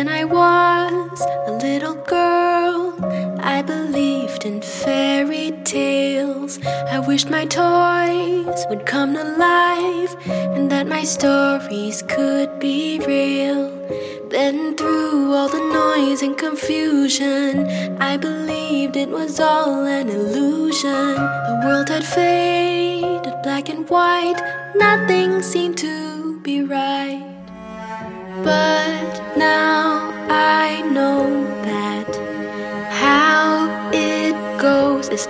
When I was a little girl, I believed in fairy tales. I wished my toys would come to life and that my stories could be real. Then, through all the noise and confusion, I believed it was all an illusion. The world had faded black and white, nothing seemed to be right. But now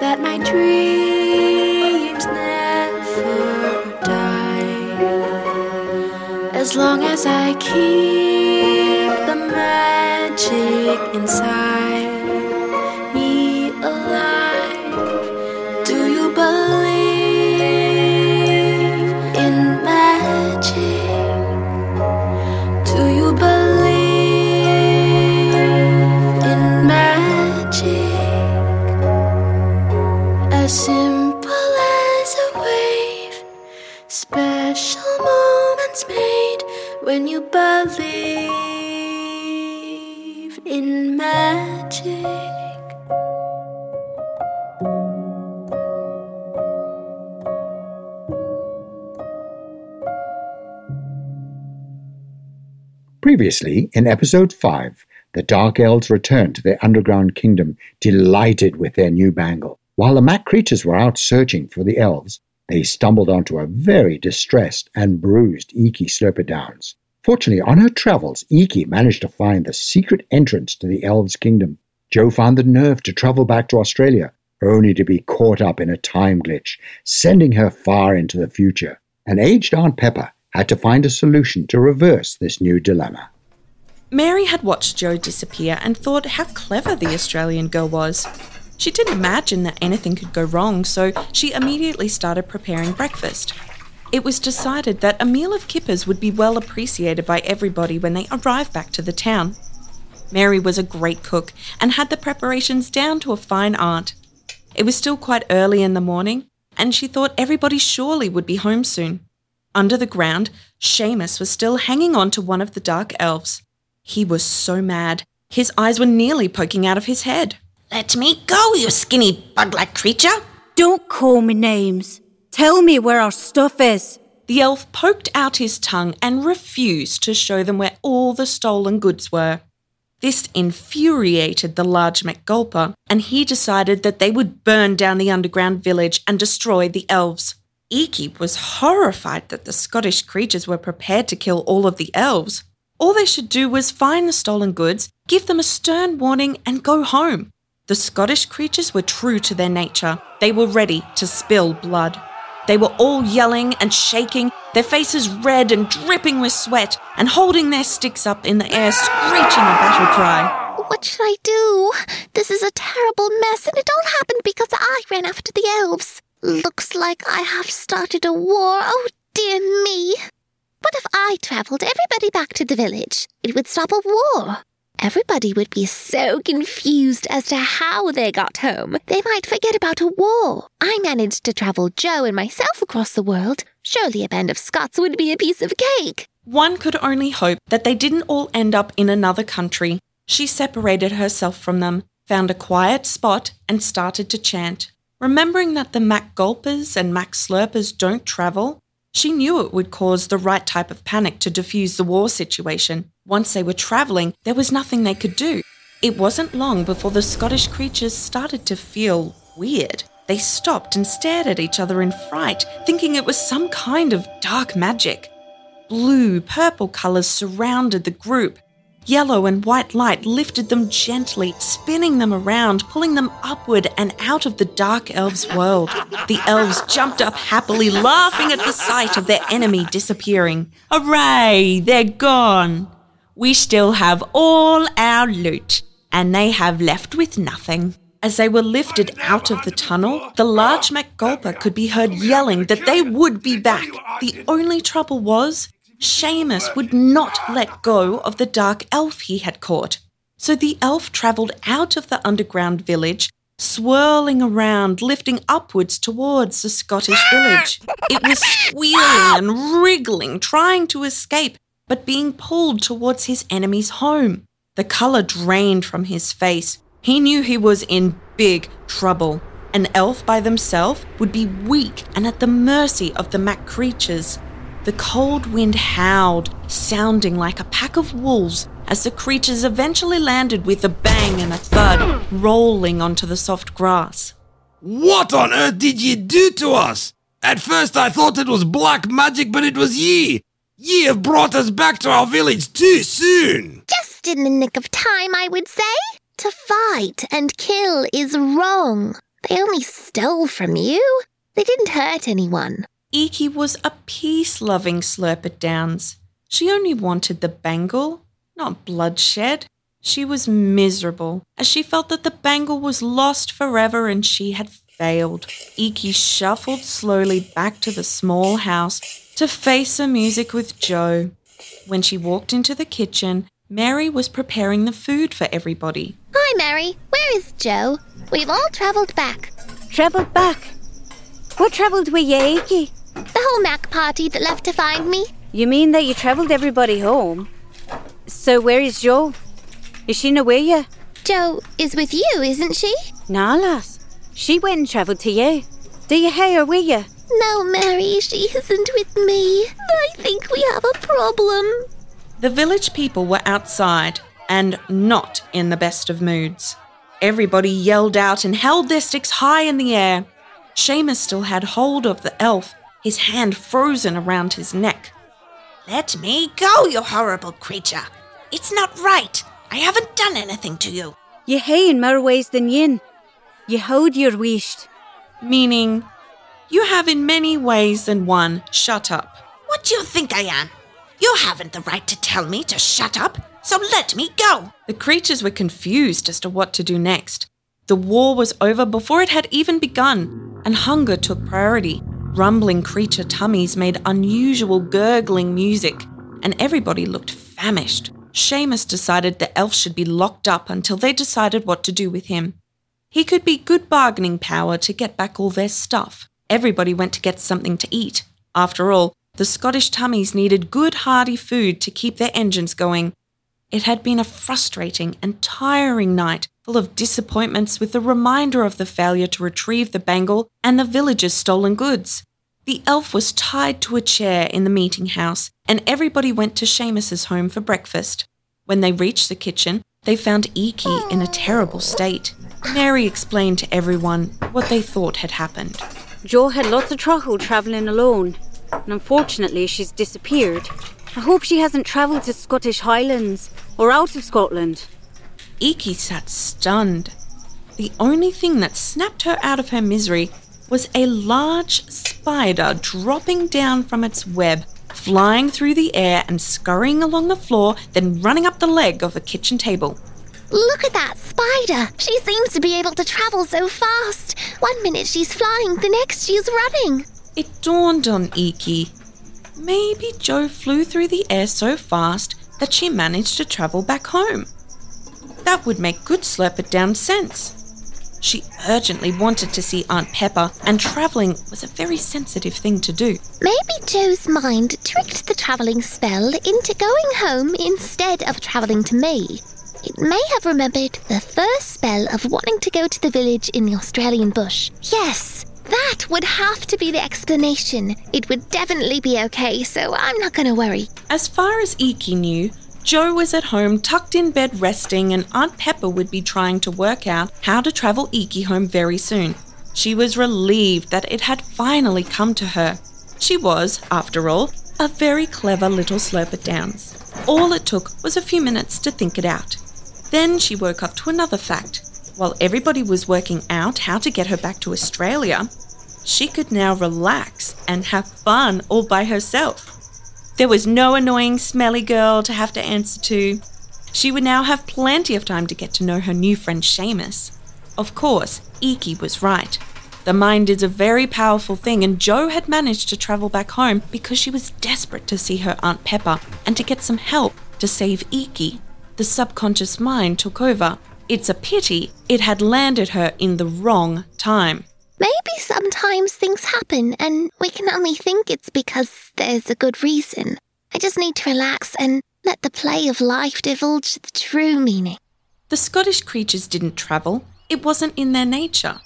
that my dreams never die. As long as I keep the magic inside magic. Previously, in episode 5, the Dark Elves returned to their underground kingdom, delighted with their new bangle. While the Mac creatures were out searching for the elves, they stumbled onto a very distressed and bruised Eiki Slurperdowns. Fortunately, on her travels, Eiki managed to find the secret entrance to the elves' kingdom. Jo found the nerve to travel back to Australia, only to be caught up in a time glitch, sending her far into the future. And aged Aunt Pepper had to find a solution to reverse this new dilemma. Mary had watched Jo disappear and thought how clever the Australian girl was. She didn't imagine that anything could go wrong, so she immediately started preparing breakfast. It was decided that a meal of kippers would be well appreciated by everybody when they arrived back to the town. Mary was a great cook and had the preparations down to a fine art. It was still quite early in the morning, and she thought everybody surely would be home soon. Under the ground, Seamus was still hanging on to one of the dark elves. He was so mad, his eyes were nearly poking out of his head. Let me go, you skinny bug like creature. Don't call me names. Tell me where our stuff is. The elf poked out his tongue and refused to show them where all the stolen goods were. This infuriated the large MacGulper, and he decided that they would burn down the underground village and destroy the elves. Eiki was horrified that the Scottish creatures were prepared to kill all of the elves. All they should do was find the stolen goods, give them a stern warning, and go home. The Scottish creatures were true to their nature. They were ready to spill blood. They were all yelling and shaking, their faces red and dripping with sweat, and holding their sticks up in the air, screeching a battle cry. What should I do? This is a terrible mess, and it all happened because I ran after the elves. Looks like I have started a war. Oh, dear me. What if I travelled everybody back to the village? It would stop a war. Everybody would be so confused as to how they got home. They might forget about a war. I managed to travel Jo and myself across the world. Surely a band of Scots would be a piece of cake. One could only hope that they didn't all end up in another country. She separated herself from them, found a quiet spot, and started to chant. Remembering that the Mac Gulpers and Mac Slurpers don't travel, she knew it would cause the right type of panic to defuse the war situation. Once they were travelling, there was nothing they could do. It wasn't long before the Scottish creatures started to feel weird. They stopped and stared at each other in fright, thinking it was some kind of dark magic. Blue, purple colours surrounded the group. Yellow and white light lifted them gently, spinning them around, pulling them upward and out of the dark elves' world. The elves jumped up happily, laughing at the sight of their enemy disappearing. Hooray! They're gone! We still have all our loot, and they have left with nothing. As they were lifted out of the tunnel, the large MacGulper could be heard yelling that they would be back. The only trouble was, Seamus would not let go of the dark elf he had caught. So the elf travelled out of the underground village, swirling around, lifting upwards towards the Scottish village. It was squealing and wriggling, trying to escape, but being pulled towards his enemy's home. The colour drained from his face. He knew he was in big trouble. An elf by themselves would be weak and at the mercy of the Mac creatures. The cold wind howled, sounding like a pack of wolves as the creatures eventually landed with a bang and a thud, rolling onto the soft grass. What on earth did ye do to us? At first I thought it was black magic, but it was ye. Ye have brought us back to our village too soon. Just in the nick of time, I would say. To fight and kill is wrong. They only stole from you. They didn't hurt anyone. Eiki was a peace loving Slurpit Downs. She only wanted the bangle, not bloodshed. She was miserable as she felt that the bangle was lost forever and she had failed. Eiki shuffled slowly back to the small house to face the music with Jo. When she walked into the kitchen, Mary was preparing the food for everybody. Hi, Mary. Where is Jo? We've all travelled back. Travelled back? What travelled with you, Eiki? The whole Mac party that left to find me. You mean that you travelled everybody home? So where is Jo? Is she no with you? Jo is with you, isn't she? Nah, lass. She went and travelled to you. Do you hear her with you? No, Mary, she isn't with me. I think we have a problem. The village people were outside and not in the best of moods. Everybody yelled out and held their sticks high in the air. Seamus still had hold of the elf, his hand frozen around his neck. Let me go, you horrible creature. It's not right. I haven't done anything to you. You hae in more ways than yin. You hold your wished. Meaning, you have in many ways than one. Shut up. What do you think I am? You haven't the right to tell me to shut up, so let me go. The creatures were confused as to what to do next. The war was over before it had even begun, and hunger took priority. Rumbling creature tummies made unusual gurgling music, and everybody looked famished. Seamus decided the elf should be locked up until they decided what to do with him. He could be good bargaining power to get back all their stuff. Everybody went to get something to eat. After all, the Scottish tummies needed good hearty food to keep their engines going. It had been a frustrating and tiring night, full of disappointments with the reminder of the failure to retrieve the bangle and the villagers' stolen goods. The elf was tied to a chair in the meeting house, and everybody went to Seamus's home for breakfast. When they reached the kitchen, they found Eiki in a terrible state. Mary explained to everyone what they thought had happened. Jo had lots of trouble travelling alone, and unfortunately she's disappeared. I hope she hasn't travelled to Scottish Highlands or out of Scotland. Eiki sat stunned. The only thing that snapped her out of her misery was a large spider dropping down from its web, flying through the air and scurrying along the floor, then running up the leg of the kitchen table. Look at that spider. She seems to be able to travel so fast. One minute she's flying, the next she's running. It dawned on Eiki. Maybe Jo flew through the air so fast that she managed to travel back home. That would make good Slurpit Down sense. She urgently wanted to see Aunt Pepper, and travelling was a very sensitive thing to do. Maybe Jo's mind tricked the travelling spell into going home instead of travelling to me. It may have remembered the first spell of wanting to go to the village in the Australian bush. Yes, that would have to be the explanation. It would definitely be okay, so I'm not going to worry. As far as Eiki knew, Jo was at home tucked in bed resting, and Aunt Pepper would be trying to work out how to travel Eiki home very soon. She was relieved that it had finally come to her. She was, after all, a very clever little Slurpit Downs. All it took was a few minutes to think it out. Then she woke up to another fact. While everybody was working out how to get her back to Australia, she could now relax and have fun all by herself. There was no annoying, smelly girl to have to answer to. She would now have plenty of time to get to know her new friend Seamus. Of course, Eiki was right. The mind is a very powerful thing, and Jo had managed to travel back home because she was desperate to see her Aunt Pepper and to get some help to save Eiki. The subconscious mind took over. It's a pity it had landed her in the wrong time. Maybe sometimes things happen and we can only think it's because there's a good reason. I just need to relax and Let the play of life divulge the true meaning. The Scottish creatures didn't travel, it wasn't in their nature.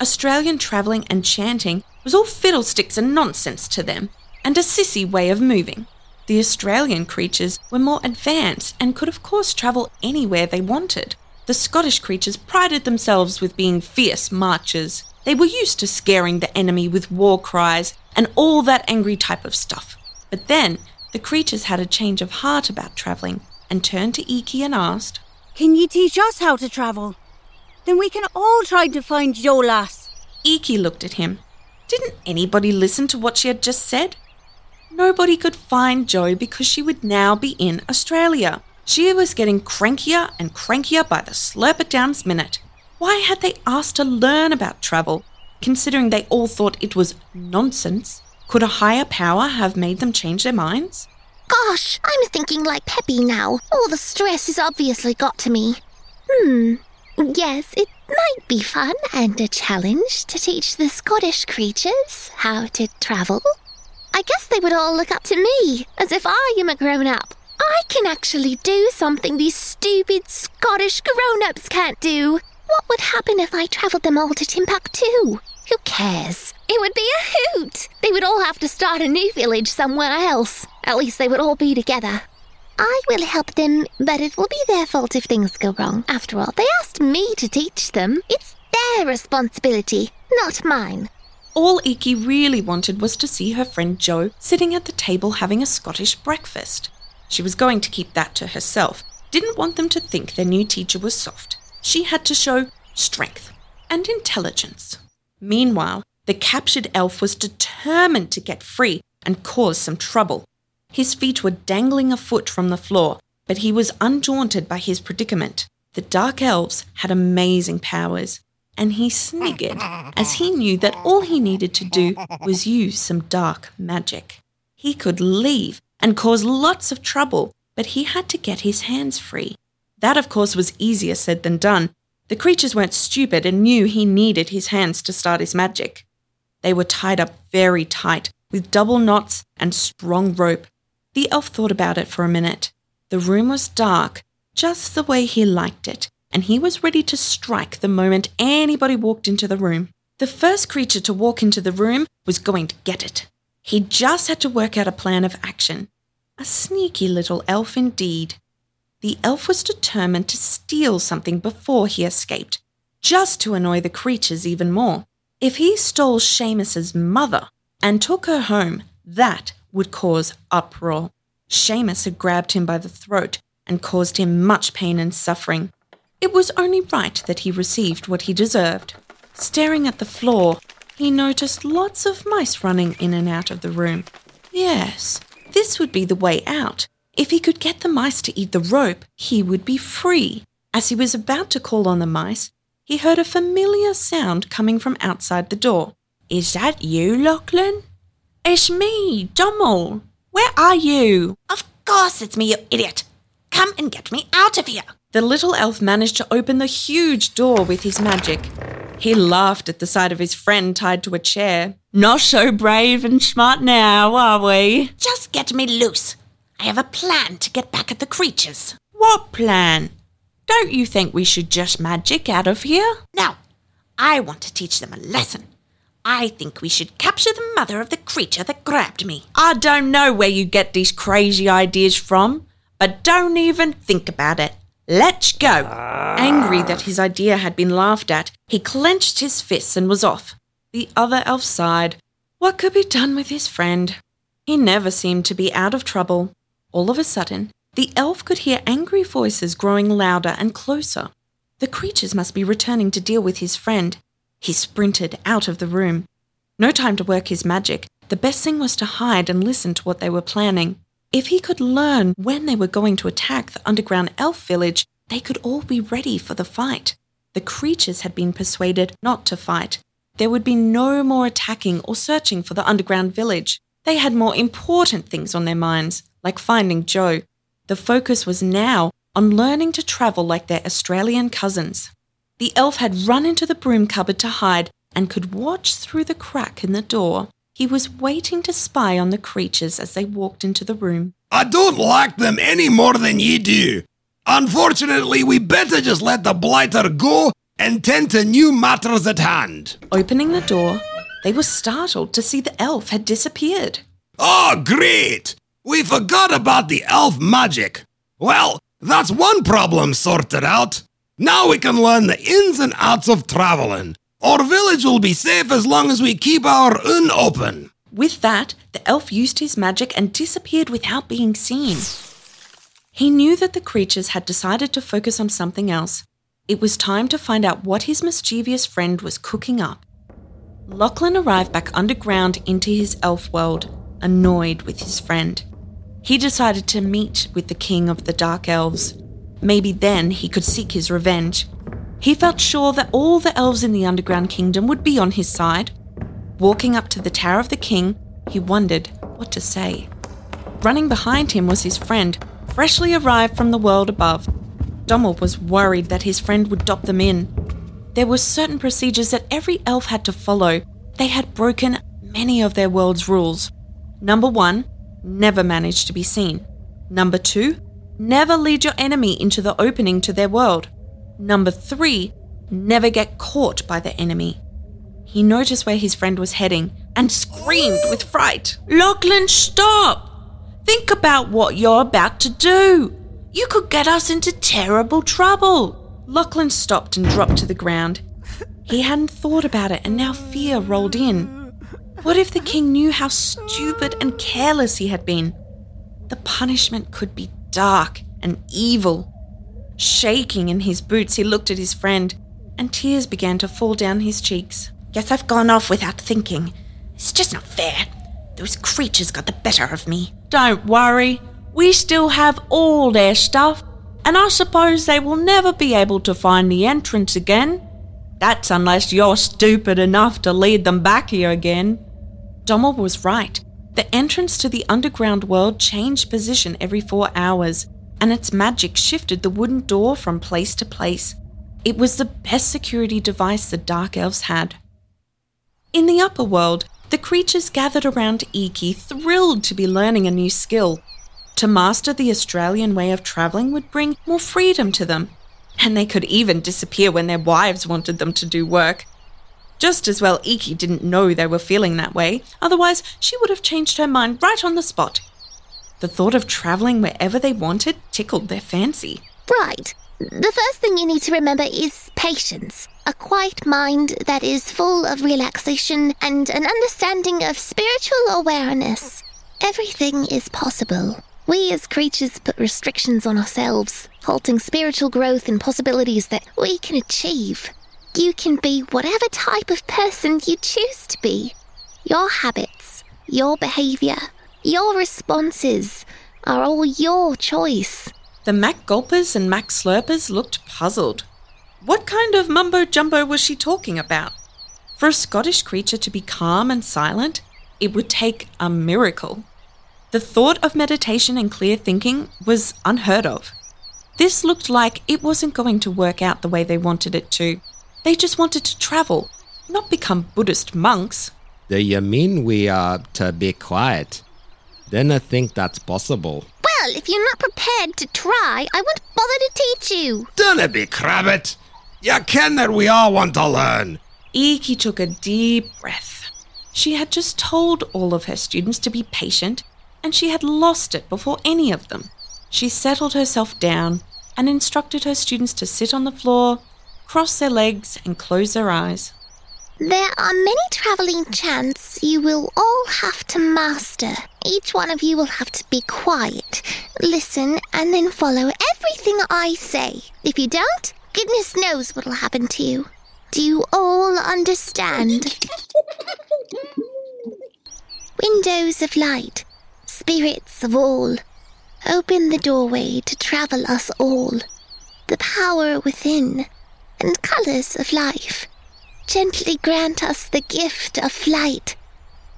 Australian travelling and chanting was all fiddlesticks and nonsense to them, and a sissy way of moving. The Australian creatures were more advanced and could, of course, travel anywhere they wanted. The Scottish creatures prided themselves with being fierce marchers. They were used to scaring the enemy with war cries and all that angry type of stuff. But then the creatures had a change of heart about travelling and turned to Eiki and asked, Can you teach us how to travel? Then we can all try to find Jolas. Eiki looked at him. Didn't anybody listen to what she had just said? Nobody could find Jo because she would now be in Australia. She was getting crankier and crankier by the slurp it down's minute. Why had they asked to learn about travel, considering they all thought it was nonsense? Could a higher power have made them change their minds? Gosh, I'm thinking like Peppy now. All the stress has obviously got to me. Hmm. Yes, it might be fun and a challenge to teach the Scottish creatures how to travel. I guess they would all look up to me, as if I am a grown up. I can actually do something these stupid Scottish grown ups can't do. What would happen if I travelled them all to Timbuktu? Who cares? It would be a hoot. They would all have to start a new village somewhere else. At least they would all be together. I will help them, but it will be their fault if things go wrong. After all, they asked me to teach them. It's their responsibility, not mine. All Eiki really wanted was to see her friend Jo sitting at the table having a Scottish breakfast. She was going to keep that to herself, didn't want them to think their new teacher was soft. She had to show strength and intelligence. Meanwhile, the captured elf was determined to get free and cause some trouble. His feet were dangling a foot from the floor, but he was undaunted by his predicament. The dark elves had amazing powers, and he sniggered as he knew that all he needed to do was use some dark magic. He could leave and cause lots of trouble, but he had to get his hands free. That, of course, was easier said than done. The creatures weren't stupid and knew he needed his hands to start his magic. They were tied up very tight with double knots and strong rope. The elf thought about it for a minute. The room was dark, just the way he liked it, and he was ready to strike the moment anybody walked into the room. The first creature to walk into the room was going to get it. He just had to work out a plan of action. A sneaky little elf indeed. The elf was determined to steal something before he escaped, just to annoy the creatures even more. If he stole Seamus's mother and took her home, that would cause uproar. Seamus had grabbed him by the throat and caused him much pain and suffering. It was only right that he received what he deserved. Staring at the floor, he noticed lots of mice running in and out of the room. Yes, this would be the way out. If he could get the mice to eat the rope, he would be free. As he was about to call on the mice, he heard a familiar sound coming from outside the door. Is that you, Lachlan? It's me, Dummel. Where are you? Of course it's me, you idiot. Come and get me out of here. The little elf managed to open the huge door with his magic. He laughed at the sight of his friend tied to a chair. Not so brave and smart now, are we? Just get me loose. I have a plan to get back at the creatures. What plan? Don't you think we should just magic out of here? Now, I want to teach them a lesson. I think we should capture the mother of the creature that grabbed me. I don't know where you get these crazy ideas from, but don't even think about it. Let's go. Ah. Angry that his idea had been laughed at, he clenched his fists and was off. The other elf sighed. What could be done with his friend? He never seemed to be out of trouble. All of a sudden, the elf could hear angry voices growing louder and closer. The creatures must be returning to deal with his friend. He sprinted out of the room. No time to work his magic. The best thing was to hide and listen to what they were planning. If he could learn when they were going to attack the underground elf village, they could all be ready for the fight. The creatures had been persuaded not to fight. There would be no more attacking or searching for the underground village. They had more important things on their minds, like finding Jo. The focus was now on learning to travel like their Australian cousins. The elf had run into the broom cupboard to hide and could watch through the crack in the door. He was waiting to spy on the creatures as they walked into the room. I don't like them any more than ye do. Unfortunately, we better just let the blighter go and tend to new matters at hand. Opening the door, they were startled to see the elf had disappeared. Oh, great! We forgot about the elf magic. Well, that's one problem sorted out. Now we can learn the ins and outs of traveling. Our village will be safe as long as we keep our inn open. With that, the elf used his magic and disappeared without being seen. He knew that the creatures had decided to focus on something else. It was time to find out what his mischievous friend was cooking up. Lachlan arrived back underground into his elf world, annoyed with his friend. He decided to meet with the king of the dark elves. Maybe then he could seek his revenge. He felt sure that all the elves in the underground kingdom would be on his side. Walking up to the tower of the king, he wondered what to say. Running behind him was his friend, freshly arrived from the world above. Dommel was worried that his friend would dock them in. There were certain procedures that every elf had to follow. They had broken many of their world's rules. Number one, never manage to be seen. Number two, never lead your enemy into the opening to their world. Number three, never get caught by the enemy. He noticed where his friend was heading and screamed with fright. Lachlan, stop! Think about what you're about to do. You could get us into terrible trouble. Lachlan stopped and dropped to the ground. He hadn't thought about it, and now fear rolled in. What if the king knew how stupid and careless he had been? The punishment could be dark and evil. Shaking in his boots, he looked at his friend, and tears began to fall down his cheeks. Guess I've gone off without thinking. It's just not fair. Those creatures got the better of me. Don't worry, we still have all their stuff, and I suppose they will never be able to find the entrance again. That's unless you're stupid enough to lead them back here again. Dommel was right. The entrance to the underground world changed position every four hours, and its magic shifted the wooden door from place to place. It was the best security device the Dark Elves had. In the upper world, the creatures gathered around Eiki, thrilled to be learning a new skill. To master the Australian way of travelling would bring more freedom to them, and they could even disappear when their wives wanted them to do work. Just as well Eiki didn't know they were feeling that way, otherwise, she would have changed her mind right on the spot. The thought of travelling wherever they wanted tickled their fancy. Right. The first thing you need to remember is patience. A quiet mind that is full of relaxation and an understanding of spiritual awareness. Everything is possible. We as creatures put restrictions on ourselves, halting spiritual growth and possibilities that we can achieve. You can be whatever type of person you choose to be. Your habits, your behavior, your responses are all your choice. The Mac Gulpers and Mac Slurpers looked puzzled. What kind of mumbo jumbo was she talking about? For a Scottish creature to be calm and silent, it would take a miracle. The thought of meditation and clear thinking was unheard of. This looked like it wasn't going to work out the way they wanted it to. They just wanted to travel, not become Buddhist monks. Do you mean we are to be quiet? Then I think that's possible. Well, if you're not prepared to try, I won't bother to teach you. Don't be crabbit. You ken that we all want to learn. Eiki took a deep breath. She had just told all of her students to be patient, and she had lost it before any of them. She settled herself down and instructed her students to sit on the floor, cross their legs, and close their eyes. There are many travelling chants you will all have to master. Each one of you will have to be quiet, listen, and then follow everything I say. If you don't, goodness knows what'll happen to you. Do you all understand? Windows of light, spirits of all, open the doorway to travel us all. The power within, and colours of life gently grant us the gift of flight.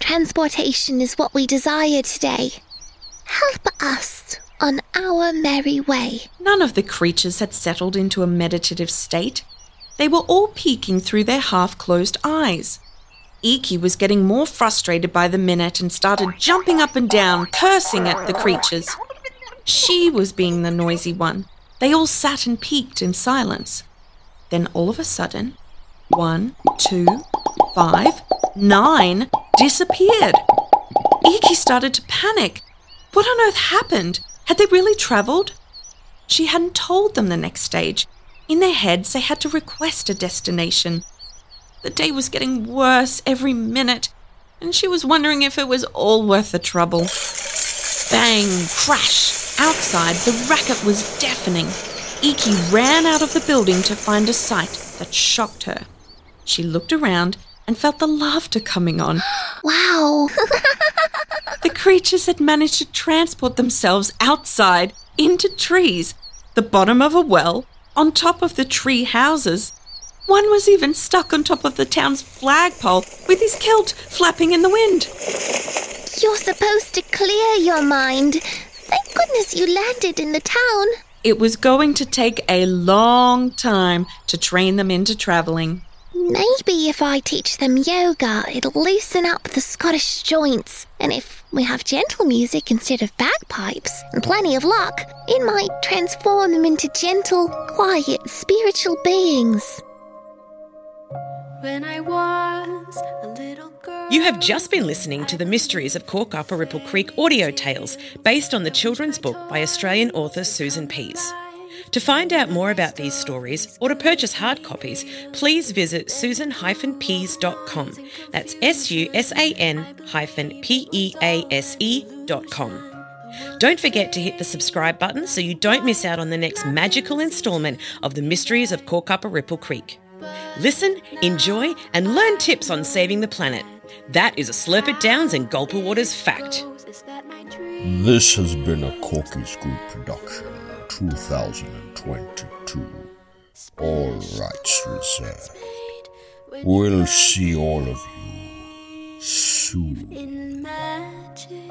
Transportation is what we desire today. Help us on our merry way. None of the creatures had settled into a meditative state. They were all peeking through their half closed eyes. Eiki was getting more frustrated by the minute and started jumping up and down, cursing at the creatures. She was being the noisy one. They all sat and peeked in silence. Then all of a sudden, one, two, five, nine disappeared. Eiki started to panic. What on earth happened? Had they really travelled? She hadn't told them the next stage. In their heads, they had to request a destination. The day was getting worse every minute, and she was wondering if it was all worth the trouble. Bang! Crash! Outside, the racket was deafening. Eiki ran out of the building to find a sight that shocked her. She looked around and felt the laughter coming on. Wow. The creatures had managed to transport themselves outside into trees, the bottom of a well, on top of the tree houses. One was even stuck on top of the town's flagpole with his kilt flapping in the wind. You're supposed to clear your mind. Thank goodness you landed in the town. It was going to take a long time to train them into traveling. Maybe if I teach them yoga, it'll loosen up the Scottish joints. And if we have gentle music instead of bagpipes and plenty of luck, it might transform them into gentle, quiet, spiritual beings. When I was a little girl. You have just been listening to the Mysteries of Corkuparipple Creek audio tales based on the children's book by Australian author Susan Pease. To find out more about these stories or to purchase hard copies, please visit susan-pease.com. That's S-U-S-A-N hyphen P-E-A-S-E dot com. Don't forget to hit the subscribe button so you don't miss out on the next magical instalment of the Mysteries of Corkuparipple Creek. Listen, enjoy, and learn tips on saving the planet. That is a Slurp It Downs and Gulper Waters fact. Is that my dream? This has been a Corkies Group production, 2022. All rights reserved. We'll see all of you soon. In magic.